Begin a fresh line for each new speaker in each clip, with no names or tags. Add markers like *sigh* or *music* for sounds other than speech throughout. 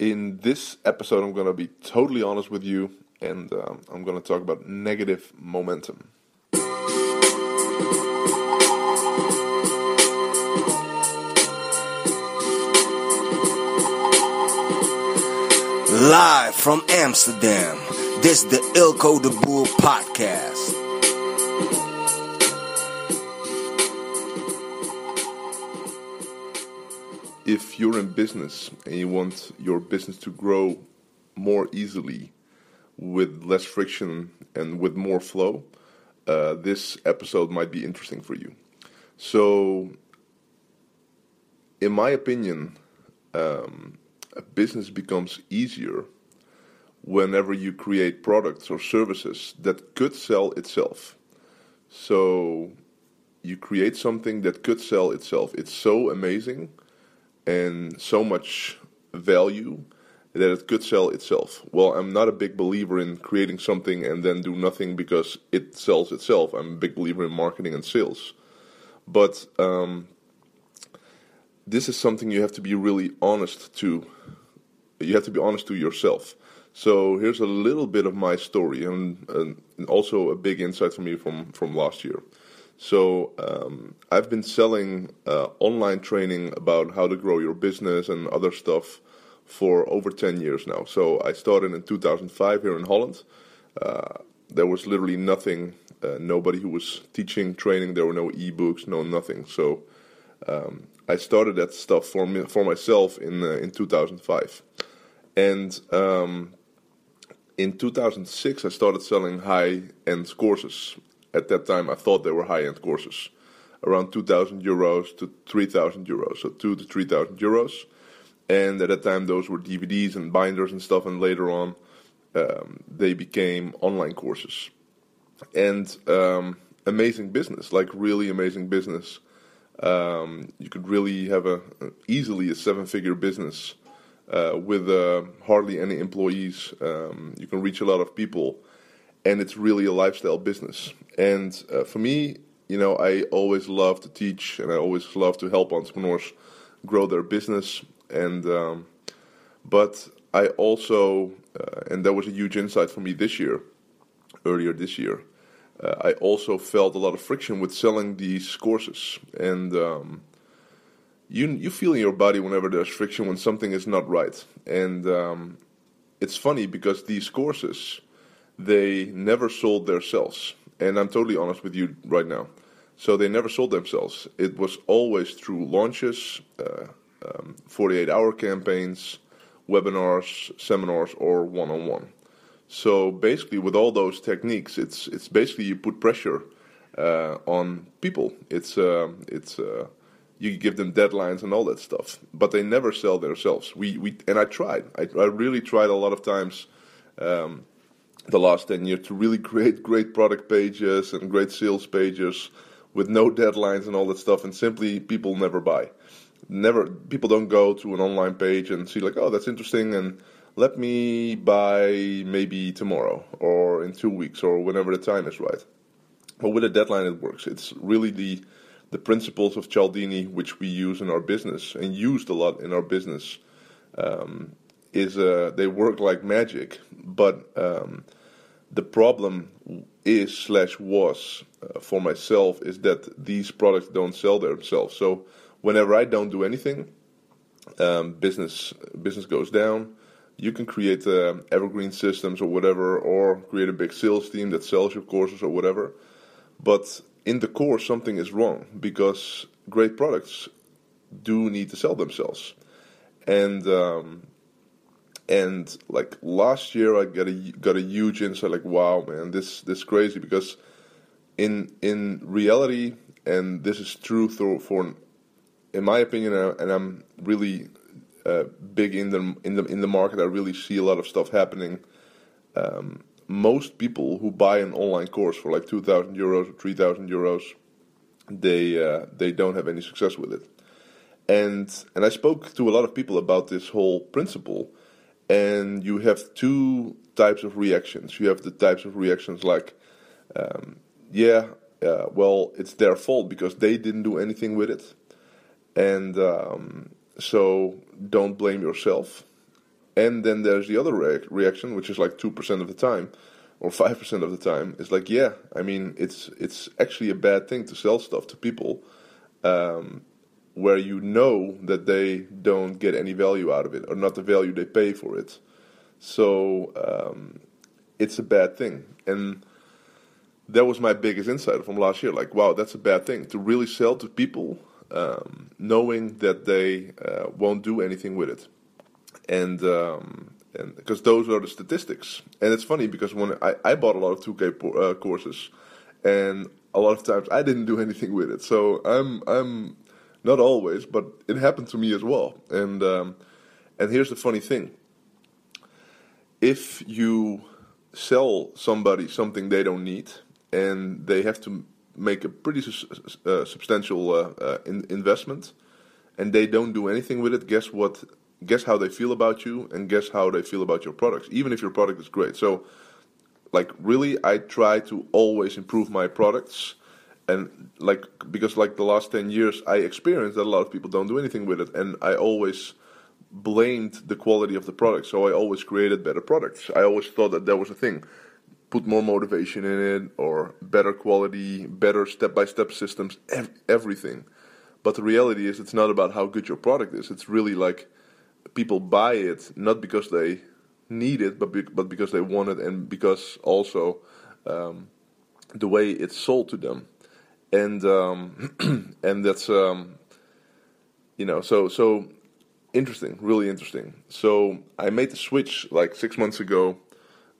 in this episode, I'm going to be totally honest with you and um, I'm going to talk about negative momentum.
Live from Amsterdam, this is the Eelco de Boer podcast.
If you're in business and you want your business to grow more easily, with less friction and with more flow, uh, this episode might be interesting for you. So, in my opinion, um, a business becomes easier whenever you create products or services that could sell itself. So, you create something that could sell itself. It's so amazing and so much value that it could sell itself. Well, I'm not a big believer in creating something and then do nothing because it sells itself. I'm a big believer in marketing and sales. But um, this is something you have to be really honest to. You have to be honest to yourself. So here's a little bit of my story and, and also a big insight for me from, from last year. So um, I've been selling uh, online training about how to grow your business and other stuff for over 10 years now. So I started in 2005 here in Holland. Uh, there was literally nothing, uh, nobody who was teaching training. There were no ebooks, no nothing. So um, I started that stuff for me, for myself in uh, in 2005, and um, in 2006 I started selling high end courses. At that time, I thought they were high end courses, around 2,000 euros to 3,000 euros, so two to 3,000 euros and at that time those were DVDs and binders and stuff. And later on, um, they became online courses, and um, amazing business, like really amazing business. Um, you could really have a easily a seven-figure business uh, with uh, hardly any employees. Um, you can reach a lot of people, and it's really a lifestyle business. And uh, for me, you know, I always love to teach, and I always love to help entrepreneurs grow their business and um, but I also uh, and that was a huge insight for me this year, earlier this year. Uh, I also felt a lot of friction with selling these courses, and um, you you feel in your body whenever there's friction when something is not right, and um, it's funny because these courses they never sold themselves, and I'm totally honest with you right now. So they never sold themselves. It was always through launches, uh, um, 48 hour campaigns, webinars, seminars, or one on one. So basically, with all those techniques, it's it's basically you put pressure uh, on people. It's uh, it's uh, you give them deadlines and all that stuff, but they never sell themselves. We we and I tried. I, I really tried a lot of times. Um, the last 10 years to really create great product pages and great sales pages with no deadlines and all that stuff and simply people never buy. Never people don't go to an online page and see like oh that's interesting and let me buy maybe tomorrow or in two weeks or whenever the time is right. But with a deadline it works. It's really the the principles of cialdini which we use in our business and used a lot in our business um, is uh, they work like magic but um, the problem is slash was uh, for myself is that these products don't sell themselves so whenever I don't do anything, um, business business goes down. You can create uh, evergreen systems or whatever, or create a big sales team that sells your courses or whatever. But in the core, something is wrong because great products do need to sell themselves. And um, and like last year, I got a got a huge insight. Like, wow, man, this this crazy because in in reality, and this is true for, for in my opinion, uh, and I'm really uh, big in the in the in the market. I really see a lot of stuff happening. Um, most people who buy an online course for like two thousand euros or three thousand euros, they uh, they don't have any success with it. And and I spoke to a lot of people about this whole principle. And you have two types of reactions. You have the types of reactions like, um, yeah, uh, well, it's their fault because they didn't do anything with it and um, so don't blame yourself. and then there's the other re- reaction, which is like two percent of the time, or five percent of the time. It's like, yeah, I mean, it's it's actually a bad thing to sell stuff to people, um, where you know that they don't get any value out of it, or not the value they pay for it. So um, it's a bad thing, and that was my biggest insight from last year. Like, wow, that's a bad thing to really sell to people, um, knowing that they uh, won't do anything with it, and um, and because those are the statistics. And it's funny because when I, I bought a lot of 2K uh, courses, and a lot of times I didn't do anything with it. So I'm I'm not always, but it happened to me as well. And um, and here's the funny thing: if you sell somebody something they don't need and they have to make a pretty su- uh, substantial uh, uh, in- investment and they don't do anything with it guess what? Guess how they feel about you and guess how they feel about your products even if your product is great. So like really i try to always improve my products and like because like the last 10 years i experienced that a lot of people don't do anything with it and i always blamed the quality of the product. So I always created better products. I always thought that that was a thing. Put more motivation in it, or better quality, better step by step systems, ev- everything. But the reality is, it's not about how good your product is. It's really like people buy it not because they need it, but be- but because they want it, and because also um, the way it's sold to them, and um, *clears throat* and that's um, you know so so interesting, really interesting. So I made the switch like six months ago,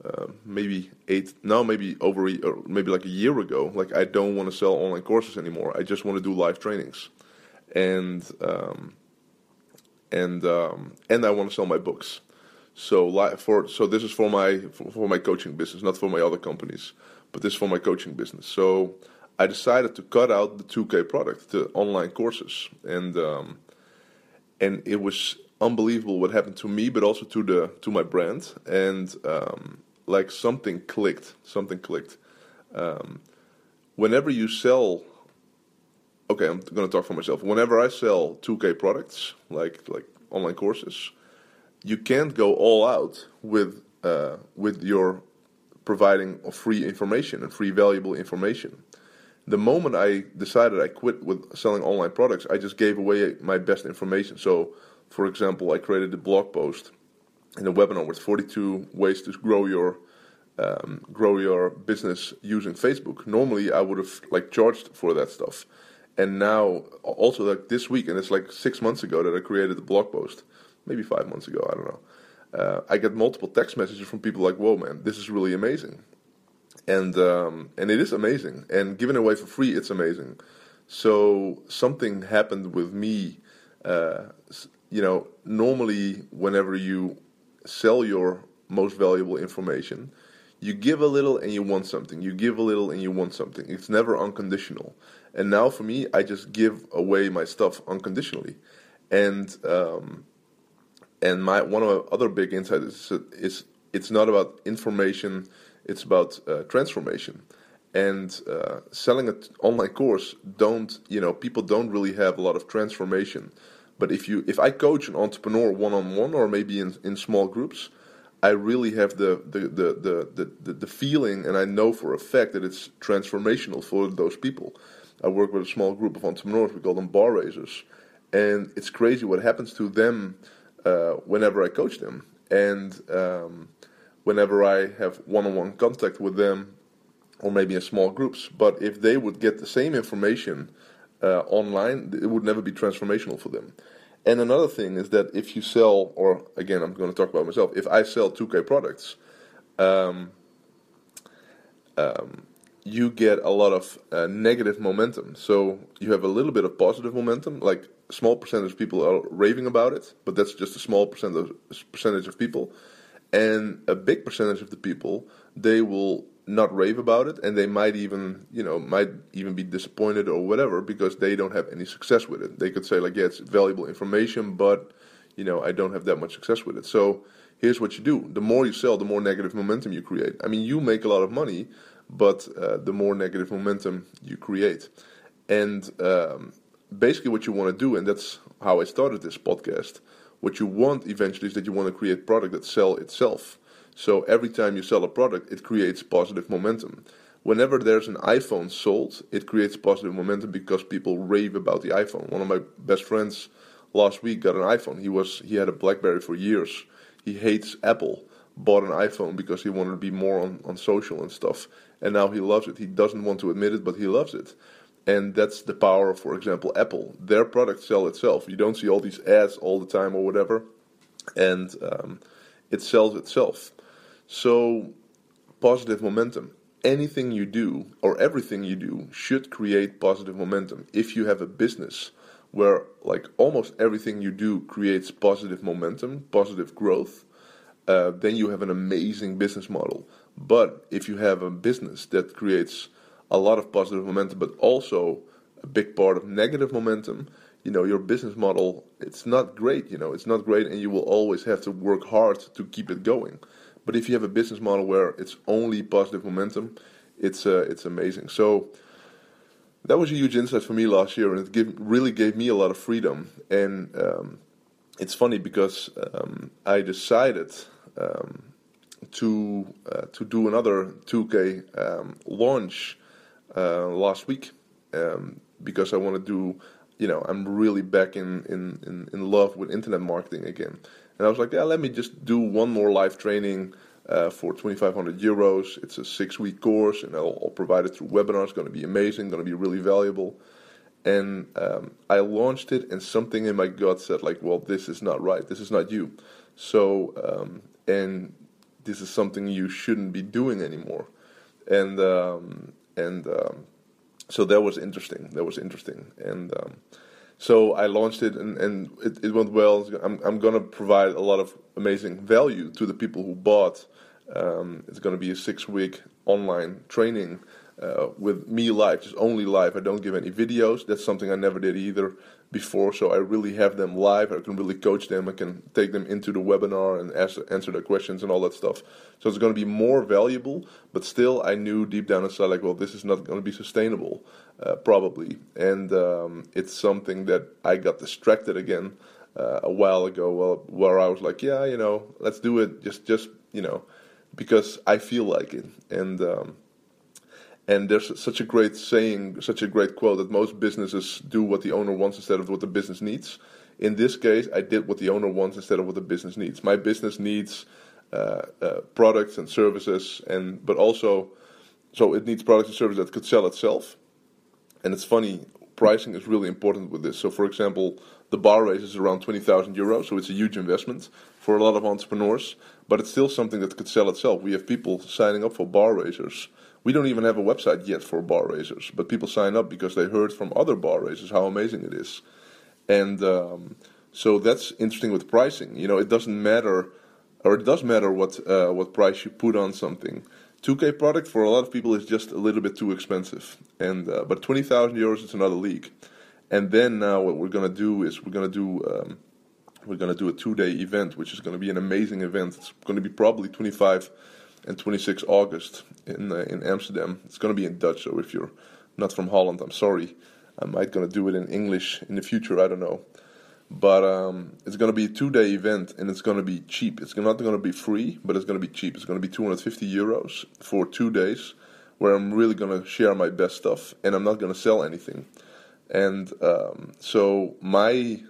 uh, maybe eight, now maybe over, a, or maybe like a year ago. Like I don't want to sell online courses anymore. I just want to do live trainings, and um, and um, and I want to sell my books. So for so this is for my for, for my coaching business, not for my other companies, but this is for my coaching business. So I decided to cut out the 2K product, the online courses, and um, and it was unbelievable what happened to me, but also to the to my brand, and um, like something clicked. Something clicked. Um, whenever you sell, okay, I'm going to talk for myself. Whenever I sell 2K products, like like online courses, you can't go all out with uh, with your providing free information and free valuable information the moment I decided I quit with selling online products, I just gave away my best information. So, for example, I created a blog post in a webinar with 42 ways to grow your um, grow your business using Facebook. Normally, I would have like charged for that stuff, and now also like this week, and it's like six months ago that I created the blog post, maybe five months ago, I don't know. Uh, I get multiple text messages from people like, "Whoa, man, this is really amazing." And um, and it is amazing. And giving away for free, it's amazing. So something happened with me. Uh, you know, normally whenever you sell your most valuable information, you give a little and you want something. You give a little and you want something. It's never unconditional. And now for me, I just give away my stuff unconditionally. And um, and my one of my other big insights is, is it's not about information it's about uh, transformation. And uh, selling an online course, don't you know? People don't really have a lot of transformation. But if you, if I coach an entrepreneur one on one, or maybe in, in small groups, I really have the the, the, the, the, the feeling, and I know for a fact that it's transformational for those people. I work with a small group of entrepreneurs. We call them bar raisers, and it's crazy what happens to them uh, whenever I coach them. And um, whenever I have one-on-one contact with them, or maybe in small groups. But if they would get the same information uh, online, it would never be transformational for them. And another thing is that if you sell, or again, I'm going to talk about myself. If I sell 2K products, um, um, you get a lot of uh, negative momentum. So you have a little bit of positive momentum, like small percentage of people are raving about it, but that's just a small percentage percentage of people and a big percentage of the people they will not rave about it and they might even you know might even be disappointed or whatever because they don't have any success with it. They could say like yeah it's valuable information but you know i don't have that much success with it. So here's what you do. The more you sell the more negative momentum you create. I mean you make a lot of money but uh, the more negative momentum you create. And um, basically what you want to do and that's how i started this podcast What you want eventually is that you want to create product that sell itself. So every time you sell a product, it creates positive momentum. Whenever there's an iPhone sold, it creates positive momentum because people rave about the iPhone. One of my best friends last week got an iPhone. He was he had a BlackBerry for years. He hates Apple. Bought an iPhone because he wanted to be more on, on social and stuff. And now he loves it. He doesn't want to admit it, but he loves it. And that's the power of, for example, Apple. Their products sell itself. You don't see all these ads all the time or whatever. And um, it sells itself. So, positive momentum. Anything you do or everything you do should create positive momentum. If you have a business where, like, almost everything you do creates positive momentum, positive growth, uh, then you have an amazing business model. But if you have a business that creates a lot of positive momentum, but also a big part of negative momentum, you know, your business model, it's not great, you know, it's not great, and you will always have to work hard to keep it going. But if you have a business model where it's only positive momentum, it's uh, it's amazing. So that was a huge insight for me last year, and it give, really gave me a lot of freedom. And um, it's funny because um, I decided um, to uh, to do another 2K um, launch uh, last week um, because I want to do. You know, I'm really back in, in, in, in love with internet marketing again. And I was like, yeah, let me just do one more live training uh, for 2,500 euros. It's a six week course, and I'll, I'll, provide it through webinars. It's going to be amazing, going to be really valuable. And um, I launched it, and something in my gut said, like, well, this is not right. This is not you. So, um, and this is something you shouldn't be doing anymore. And, um, and, um, so that was interesting. That was interesting. And, um, so I launched it and, and it, it went well. I'm, I'm going to provide a lot of amazing value to the people who bought. Um, it's going to be a six week online training uh, with me live, just only live. I don't give any videos. That's something I never did either before. So I really have them live. I can really coach them. I can take them into the webinar and ask, answer their questions and all that stuff. So it's going to be more valuable. But still, I knew deep down inside, like, well, this is not going to be sustainable, uh, probably. And um, it's something that I got distracted again uh, a while ago, well, where I was like, yeah, you know, let's do it. Just, just you know, because I feel like it. And um, and there's such a great saying, such a great quote that most businesses do what the owner wants instead of what the business needs. In this case, I did what the owner wants instead of what the business needs. My business needs uh, uh, products and services, and but also, so it needs products and services that could sell itself. And it's funny, pricing is really important with this. So, for example, the bar race is around 20,000 euros, so it's a huge investment for a lot of entrepreneurs, but it's still something that could sell itself. We have people signing up for bar raisers we don't even have a website yet for bar raisers, but people sign up because they heard from other bar raisers how amazing it is. And um, so that's interesting with pricing. You know, it doesn't matter, or it does matter what uh, what price you put on something. 2K product for a lot of people is just a little bit too expensive, and uh, but 20,000 euros is another league. And then now what we're gonna do is we're gonna do um, we're gonna do a two-day event, which is gonna be an amazing event. It's gonna be probably 25 and 26 August in uh, in Amsterdam. It's going to be in Dutch, so if you're not from Holland, I'm sorry. I might going to do it in English in the future. I don't know, but um, it's going to be a two-day event, and it's going to be cheap. It's not going to be free, but it's going to be cheap. It's going to be 250 euros for two days, where I'm really going to share my best stuff, and I'm not going to sell anything. And um, so my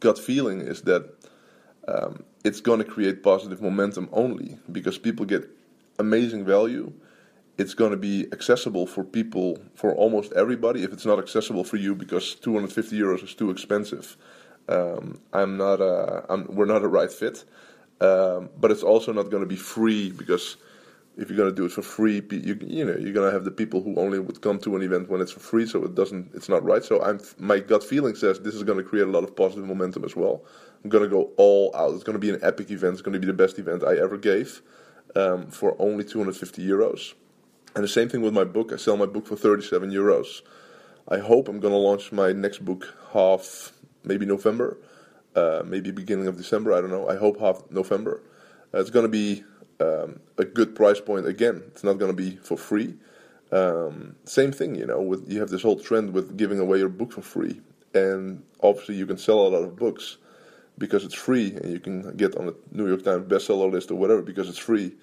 gut feeling is that um, it's going to create positive momentum only because people get amazing value. It's going to be accessible for people, for almost everybody. If it's not accessible for you because 250 euros is too expensive, um, I'm not. A, I'm, we're not a right fit. Um, but it's also not going to be free because if you're going to do it for free, you, you know you're going to have the people who only would come to an event when it's for free. So it doesn't. It's not right. So I'm. My gut feeling says this is going to create a lot of positive momentum as well. I'm going to go all out. It's going to be an epic event. It's going to be the best event I ever gave um, for only 250 euros. And the same thing with my book. I sell my book for 37 euros. I hope I'm going to launch my next book half, maybe November, uh, maybe beginning of December. I don't know. I hope half November. Uh, it's going to be um, a good price point again. It's not going to be for free. Um, same thing, you know. With you have this whole trend with giving away your book for free, and obviously you can sell a lot of books, because it's free and you can get on the New York Times bestseller list or whatever because it's free.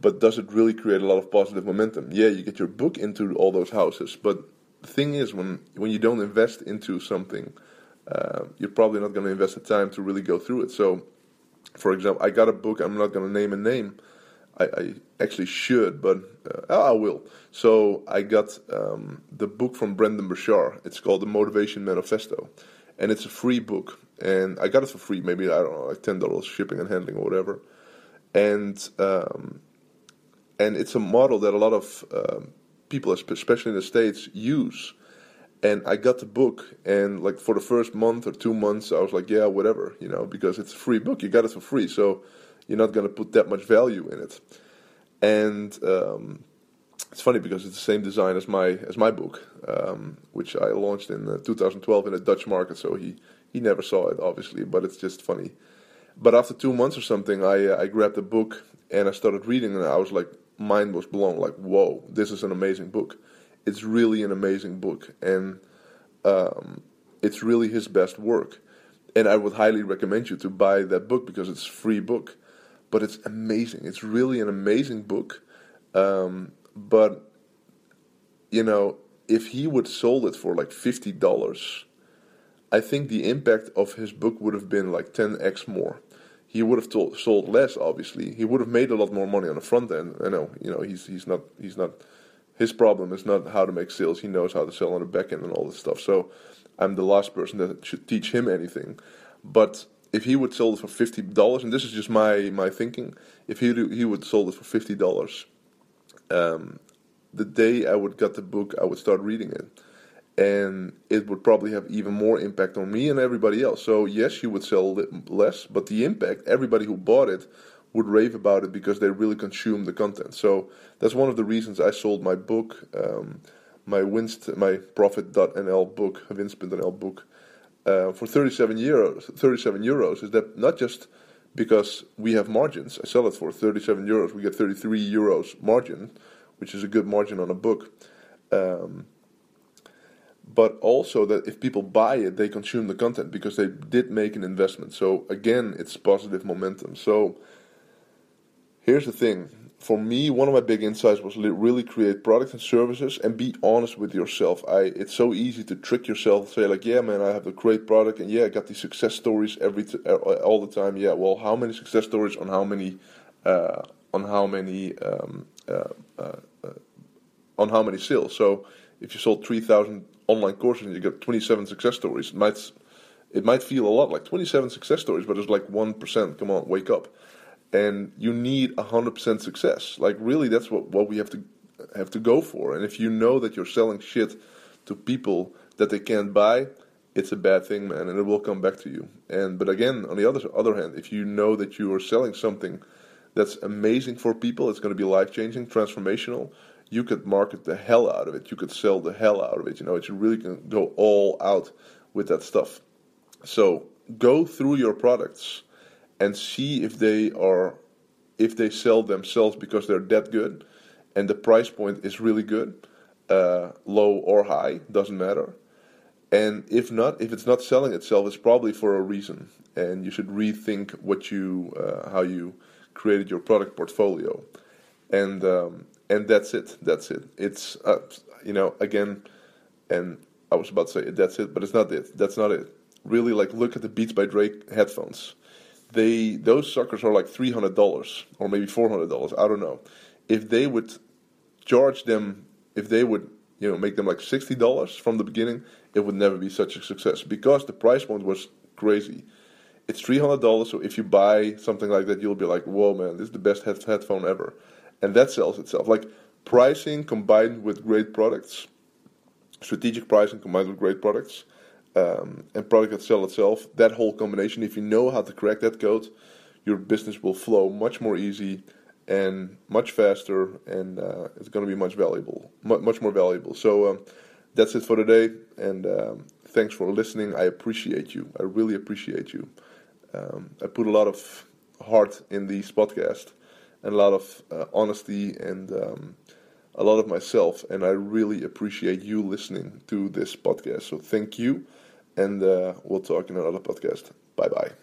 But does it really create a lot of positive momentum? Yeah, you get your book into all those houses, but the thing is, when when you don't invest into something, uh, you're probably not going to invest the time to really go through it. So, for example, I got a book. I'm not going to name a name. I, I actually should, but uh, I will. So I got um, the book from Brendon Burchard. It's called The Motivation Manifesto, and it's a free book. And I got it for free, maybe I don't know, like ten dollars shipping and handling or whatever. And um, and it's a model that a lot of um, people, especially in the states, use. And I got the book, and like for the first month or two months, I was like, yeah, whatever, you know, because it's a free book. You got it for free, so you're not going to put that much value in it. And um, it's funny because it's the same design as my as my book, um, which I launched in uh, 2012 in a Dutch market. So he he never saw it, obviously, but it's just funny. But after two months or something, I uh, I grabbed the book and I started reading, and I was like, mind was blown. Like, whoa, this is an amazing book. It's really an amazing book, and um, it's really his best work. And I would highly recommend you to buy that book because it's a free book, but it's amazing. It's really an amazing book. Um, but you know, if he would sold it for like fifty dollars, I think the impact of his book would have been like ten x more he would have told, sold less. Obviously, he would have made a lot more money on the front end. I know, you know, he's he's not he's not. His problem is not how to make sales. He knows how to sell on the back end and all this stuff. So, I'm the last person that should teach him anything. But if he would sell it for fifty dollars, and this is just my my thinking, if he he would sold it for fifty dollars, um, the day I would get the book, I would start reading it and it would probably have even more impact on me and everybody else. So yes, you would sell less, but the impact, everybody who bought it would rave about it because they really consume the content. So that's one of the reasons I sold my book, um, my Winst, my Profit.nl book, Winst.nl book, uh, for 37 euros. 37 euros is that not just because we have margins. I sell it for 37 euros. We get 33 euros margin, which is a good margin on a book. Um, but also that if people buy it, they consume the content because they did make an investment. So again, it's positive momentum. So here's the thing. For me, one of my big insights was really create products and services and be honest with yourself. I it's so easy to trick yourself, say like, yeah, man, I have a great product, and yeah, I got these success stories every t- all the time. Yeah, well, how many success stories on how many uh, on how many um, uh, uh, uh on how many sales? So if you sold three thousand online course and you get 27 success stories, it might it might feel a lot like 27 success stories, but it's like one percent. Come on, wake up! And you need hundred percent success. Like really, that's what what we have to have to go for. And if you know that you're selling shit to people that they can't buy, it's a bad thing, man, and it will come back to you. And but again, on the other other hand, if you know that you are selling something that's amazing for people, it's going to be life changing, transformational you could market the hell out of it. You could sell the hell out of it. You know, you really can go all out with that stuff. So go through your products and see if they are if they sell themselves because they're that good and the price point is really good, uh, low or high, doesn't matter. And if not, if it's not selling itself, it's probably for a reason, and you should rethink what you, uh, how you created your product portfolio. And um, and that's it. That's it. It's uh, you know again, and I was about to say that's it, but it's not it. That's not it. Really, like look at the Beats by Dre headphones. They those suckers are like three hundred dollars or maybe four hundred dollars. I don't know. If they would charge them, if they would you know make them like sixty dollars from the beginning, it would never be such a success because the price point was crazy. It's three hundred dollars, so if you buy something like that, you'll be like, "Whoa, man, this is the best head- headphone ever." And that sells itself. Like pricing combined with great products, strategic pricing combined with great products, um, and product that sell itself. That whole combination, if you know how to crack that code, your business will flow much more easy and much faster, and uh, it's going to be much valuable, much more valuable. So um, that's it for today, and um, thanks for listening. I appreciate you. I really appreciate you. Um, I put a lot of heart in these podcasts and a lot of uh, honesty and um, a lot of myself. And I really appreciate you listening to this podcast. So thank you, and uh, we'll talk in another podcast. Bye bye.